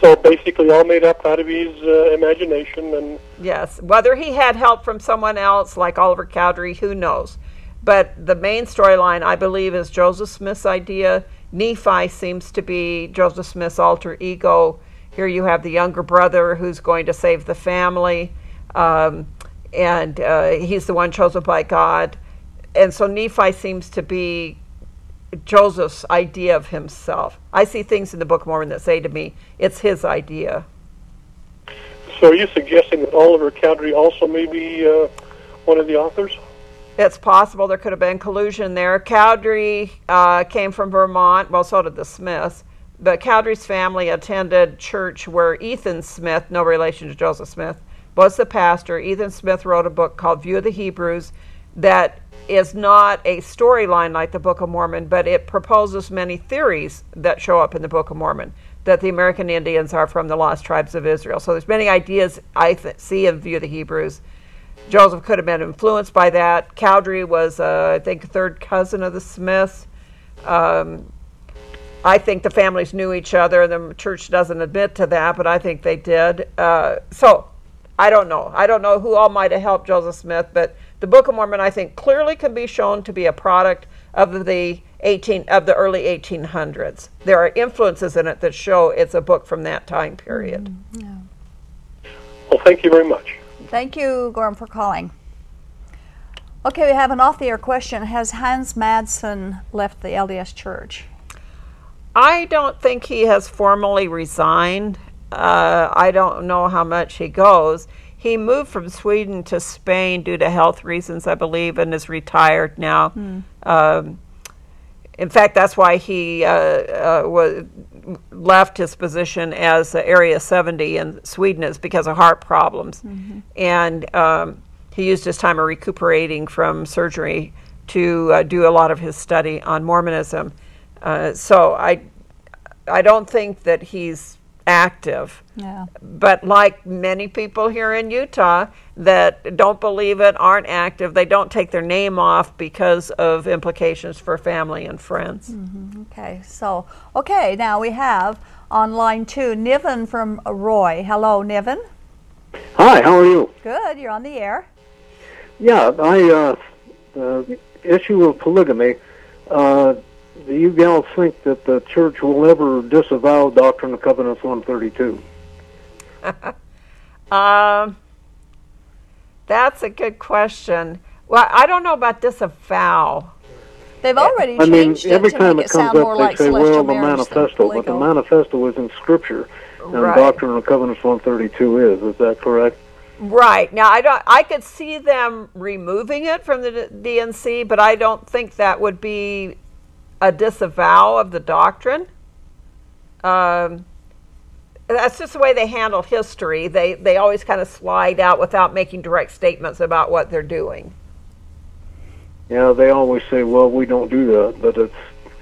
So, basically, all made up out of his uh, imagination, and yes, whether he had help from someone else like Oliver Cowdery, who knows? But the main storyline, I believe, is Joseph Smith's idea. Nephi seems to be Joseph Smith's alter ego. Here you have the younger brother who's going to save the family, um, and uh, he's the one chosen by God. And so Nephi seems to be Joseph's idea of himself. I see things in the Book of Mormon that say to me, it's his idea. so are you suggesting that Oliver Cowdery also may be uh, one of the authors? It's possible there could have been collusion there. Cowdery uh, came from Vermont, well, so did the Smiths. But Cowdery's family attended church where Ethan Smith, no relation to Joseph Smith, was the pastor. Ethan Smith wrote a book called View of the Hebrews that is not a storyline like the Book of Mormon, but it proposes many theories that show up in the Book of Mormon that the American Indians are from the lost tribes of Israel. So there's many ideas I th- see in View of the Hebrews. Joseph could have been influenced by that. Cowdery was, uh, I think, third cousin of the Smiths. Um, I think the families knew each other. The church doesn't admit to that, but I think they did. Uh, so I don't know. I don't know who all might have helped Joseph Smith, but the Book of Mormon, I think, clearly can be shown to be a product of the 18 of the early 1800s. There are influences in it that show it's a book from that time period. Mm, yeah. Well, thank you very much. Thank you, Gorm, for calling. Okay, we have an off-the-air question. Has Hans Mattsson left the LDS Church? I don't think he has formally resigned. Uh, I don't know how much he goes. He moved from Sweden to Spain due to health reasons, I believe, and is retired now. Hmm. Um, in fact, that's why he uh, uh, was, left his position as Area 70 in Sweden is because of heart problems, and um, he used his time of recuperating from surgery to uh, do a lot of his study on Mormonism. Uh, so I, I don't think that he's active. Yeah. But like many people here in Utah that don't believe it, aren't active, they don't take their name off because of implications for family and friends. Okay, so, okay, now we have on line two, Niven from Roy. Hello, Niven. Hi, how are you? Good, you're on the air. Yeah, I uh, the issue of polygamy. Uh, do you gals think that the church will ever disavow Doctrine and Covenants 132? Um, that's a good question. Well, I don't know about disavow. They've already I mean, changed every it to time make it it sound comes more up, they like say, celestial well, the manifesto, but the manifesto is in Scripture, and Right. Doctrine and Covenants 132 is. Is that correct? Right now, I don't. I could see them removing it from the D&C, but I don't think that would be a disavow of the doctrine. Um, that's just the way they handle history. They they always kind of slide out without making direct statements about what they're doing. Yeah, they always say, well, we don't do that, but it's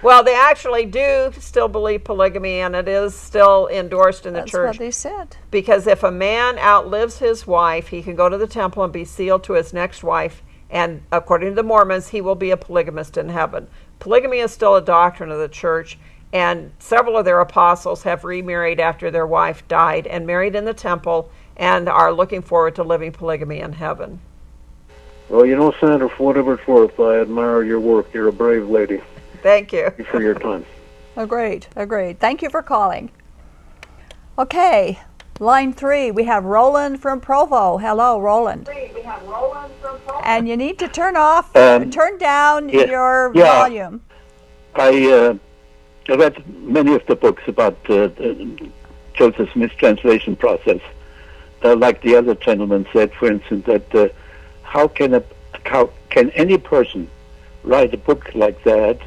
Well, they actually do still believe polygamy, and it is still endorsed in the That's church. what they said. Because if a man outlives his wife, he can go to the temple and be sealed to his next wife, and according to the Mormons, he will be a polygamist in heaven. Polygamy is still a doctrine of the church, and several of their apostles have remarried after their wife died and married in the temple and are looking forward to living polygamy in heaven. well, you know, Sandra, for whatever it's worth, I admire your work. You're a brave lady. Thank you. Thank you for your time. Agreed, agreed. Thank you for calling. Okay, line three, we have Roland from Provo. Hello, Roland. And you need to turn off, Um, turn down yeah, your yeah. volume. I uh, read many of the books about uh, the Joseph Smith's translation process. Uh, like the other gentleman said, for instance, that uh, how can a how can any person write a book like that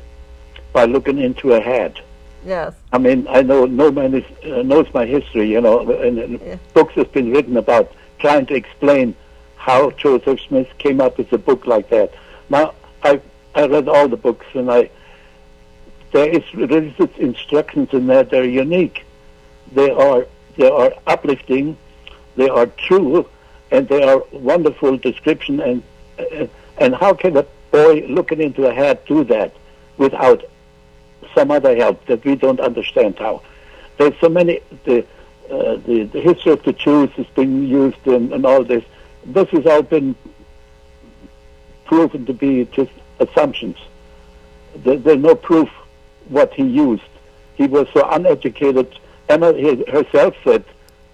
by looking into a hat? Yes. I mean, I know no man is, uh, knows my history, you know, and, and Yeah. books have been written about trying to explain how Joseph Smith came up with a book like that. Now, I I read all the books, and I there is religious instructions in there They're unique. They are they are uplifting, they are true, and they are wonderful description. And uh, and how can a boy looking into a hat do that without some other help that we don't understand how. There's so many the uh, the, the history of the Jews is being used and, and all this. This has all been proven to be just assumptions. There, there's no proof what he used. He was so uneducated. Emma he- herself said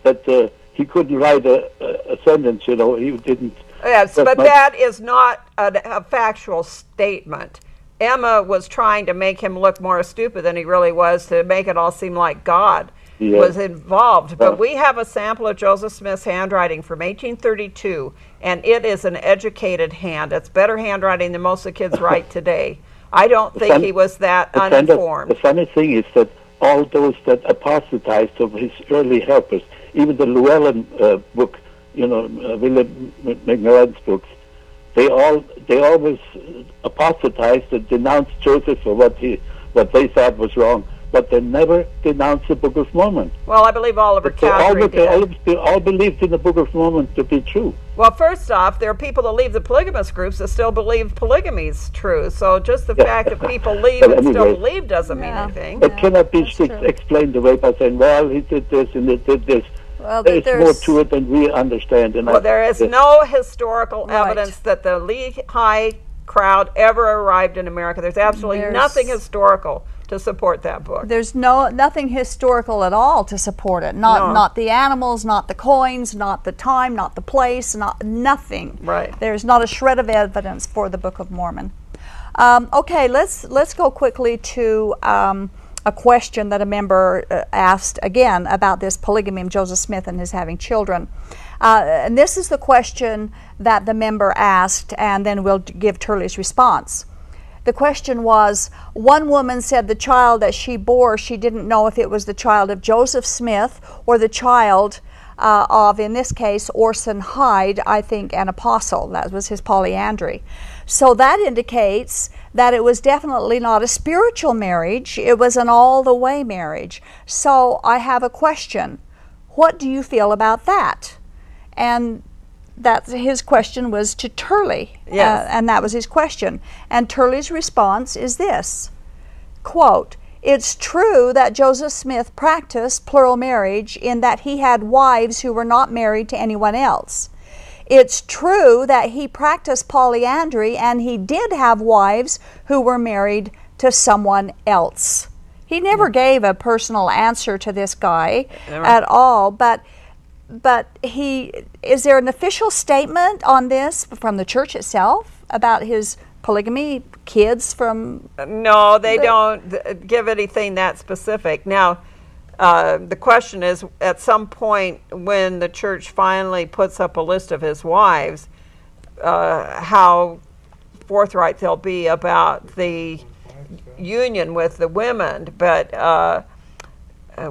that uh, he couldn't write a, a, sentence. You know, he didn't. Yes, but my- that is not a, a factual statement. Emma was trying to make him look more stupid than he really was to make it all seem like God Yeah. was involved. But we have a sample of Joseph Smith's handwriting from 1832, and it is an educated hand. It's better handwriting than most of the kids write today. I don't think funny- he was that The, uninformed. the funny thing is that all those that apostatized of his early helpers, even the Llewellyn uh, book, you know, uh, William M- McMillan's books, they all they always apostatized and denounced Joseph for what he what they thought was wrong. but they never denounced the Book of Mormon. Well, I believe Oliver But they all, Cowdery they, all, did. they all believed in the Book of Mormon to be true. Well, first off, there are people that leave the polygamous groups that still believe polygamy is true. So just the Yeah. fact that people leave But and still believe doesn't mean anything. It cannot be that's ex- true. explained away by saying, well, he did this and he did this. Well, There's more to it than we understand. And I- Well, there is the- no historical Right. evidence that the Lehi crowd ever arrived in America. There's absolutely There's- nothing historical to support that book. There's no nothing historical at all to support it. Not No. not the animals, not the coins, not the time, not the place, not nothing. Right. There's not a shred of evidence for the Book of Mormon. Um, okay, let's let's go quickly to um, a question that a member uh, asked again about this polygamy of Joseph Smith and his having children. Uh, and this is the question that the member asked, and then we'll give Turley's response. The question was one woman said the child that she bore, she didn't know if it was the child of Joseph Smith or the child uh, of, in this case, Orson Hyde, I think, an apostle. That was his polyandry. So that indicates that it was definitely not a spiritual marriage, it was an all the way marriage. So I have a question. What do you feel about that? And that his question was to Turley. Yes. Uh, and that was his question. And Turley's response is this quote, It's true that Joseph Smith practiced plural marriage in that he had wives who were not married to anyone else. It's true that he practiced polyandry and he did have wives who were married to someone else. He never gave a personal answer to this guy Never. at all, but but he is there an official statement on this from the church itself about his polygamy kids from No, they The- don't give anything that specific. Now, uh, the question is at some point when the church finally puts up a list of his wives, uh, how forthright they'll be about the union with the women. But uh,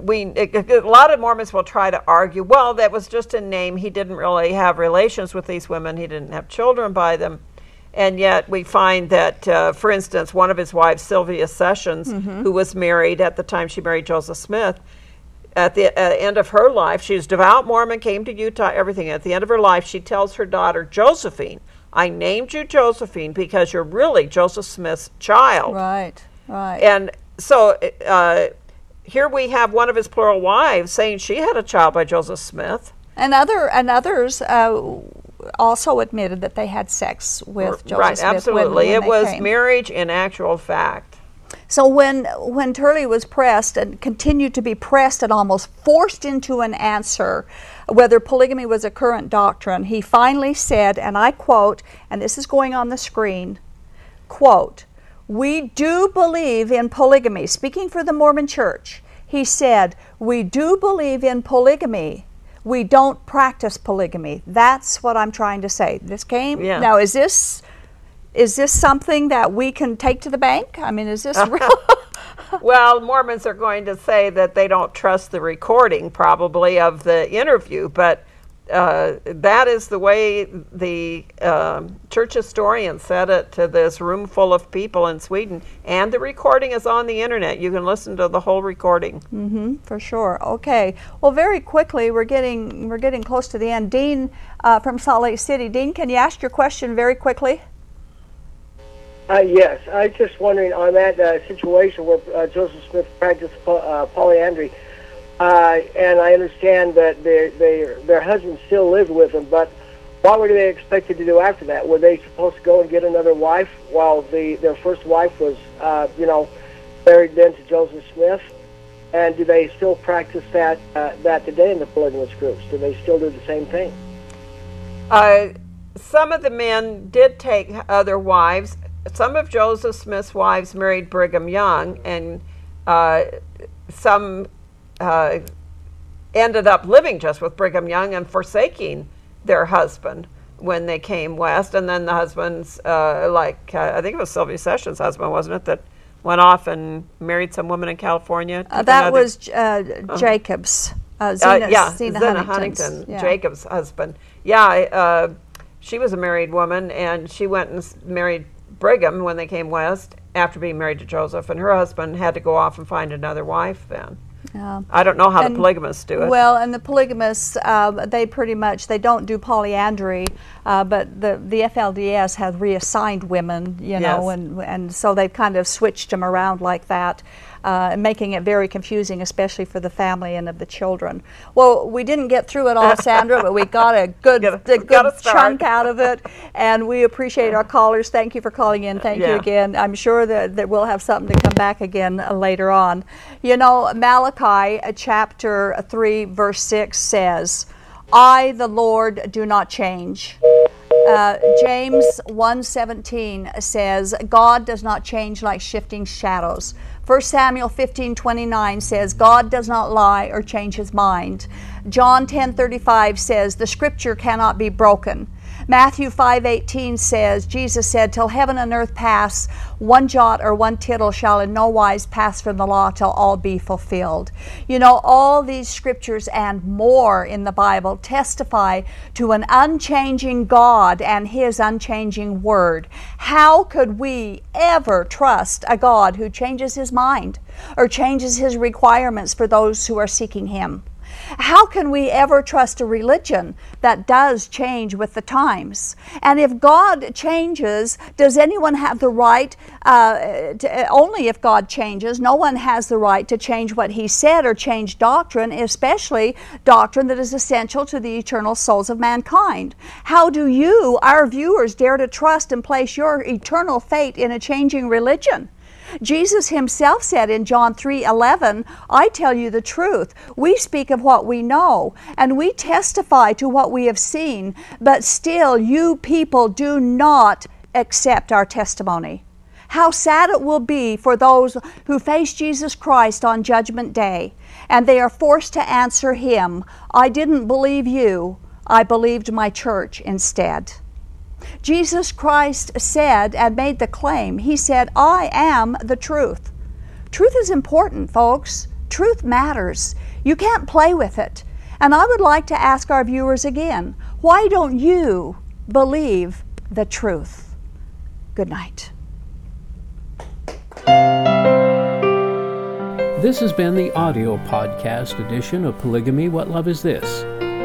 we it, a lot of Mormons will try to argue, well, that was just a name. He didn't really have relations with these women. He didn't have children by them. And yet we find that, uh, for instance, one of his wives, Sylvia Sessions, who was married at the time she married Joseph Smith, at the uh, end of her life, she was devout Mormon, came to Utah, everything. At the end of her life, she tells her daughter Josephine, "I named you Josephine because you're really Joseph Smith's child." right right And so uh, here we have one of his plural wives saying she had a child by Joseph Smith. and other and others uh, also admitted that they had sex with Joseph right, Smith when- absolutely. when it they was came. marriage in actual fact. So when when Turley was pressed and continued to be pressed and almost forced into an answer whether polygamy was a current doctrine, he finally said, and I quote, and this is going on the screen, quote, "We do believe in polygamy." Speaking for the Mormon Church, he said, "We do believe in polygamy." We don't practice polygamy. That's what I'm trying to say. This came Yeah. now. Is this is this something that we can take to the bank? I mean, is this real? Well, Mormons are going to say that they don't trust the recording, probably, of the interview, but uh, that is the way the um, church historian said it to this room full of people in Sweden. And the recording is on the internet. You can listen to the whole recording. Mm-hmm, for sure. Okay. Well, very quickly, we're getting we're getting close to the end. Dean uh, from Salt Lake City. Dean, can you ask your question very quickly? Uh, yes, I was just wondering on that uh, situation where uh, Joseph Smith practiced po- uh, polyandry, uh, and I understand that their their their husband still lived with them, but what were they expected to do after that? Were they supposed to go and get another wife while the their first wife was, uh, you know, married then to Joseph Smith? And do they still practice that that today in the polygamous groups? Do they still do the same thing? Uh, some of the men did take other wives. Some of Joseph Smith's wives married Brigham Young, and uh, some uh, ended up living just with Brigham Young and forsaking their husband when they came west. And then the husbands, uh, like uh, I think it was Sylvia Sessions' husband, wasn't it, that went off and married some woman in California? Uh, that another- was uh, Jacob's. Uh, uh, Zina, yeah, Zina, Zina Huntington, Yeah. Jacob's husband. Yeah, uh, she was a married woman, and she went and married Brigham when they came west, after being married to Joseph, and her husband had to go off and find another wife then. Yeah. I don't know how And- the polygamists do it. Well, and the polygamists, uh, they pretty much they don't do polyandry, uh, but the the FLDS have reassigned women, you know, Yes. and and so they've kind of switched them around like that. Uh, making it very confusing, especially for the family and of the children. Well, we didn't get through it all, Sandra, but we got a good, a- a got a good chunk out of it, and we appreciate our callers. Thank you for calling in. Thank you again. I'm sure that, that we'll have something to come back again uh, later on. You know, Malachi uh, chapter 3, verse 6 says, I, the Lord, do not change. Uh, James 1:17 says, God does not change like shifting shadows. 1 Samuel 15:29 says, God does not lie or change his mind. John 10:35 says, the scripture cannot be broken. Matthew 5:18 says, Jesus said, "Till heaven and earth pass, one jot or one tittle shall in no wise pass from the law till all be fulfilled." You know, all these scriptures and more in the Bible testify to an unchanging God and his unchanging word. How could we ever trust a God who changes his mind or changes his requirements for those who are seeking him? How can we ever trust a religion that does change with the times? And if God changes, does anyone have the right, uh, to, only if God changes, no one has the right to change what He said or change doctrine, especially doctrine that is essential to the eternal souls of mankind? How do you, our viewers, dare to trust and place your eternal fate in a changing religion? Jesus himself said in John 3:11, "I tell you the truth. We speak of what we know, and we testify to what we have seen, but still you people do not accept our testimony." How sad it will be for those who face Jesus Christ on Judgment Day, and they are forced to answer him, "I didn't believe you. I believed my church instead." Jesus Christ said and made the claim, He said, I am the truth. Truth is important, folks. Truth matters. You can't play with it. And I would like to ask our viewers again why don't you believe the truth? Good night. This has been the audio podcast edition of Polygamy What Love Is This?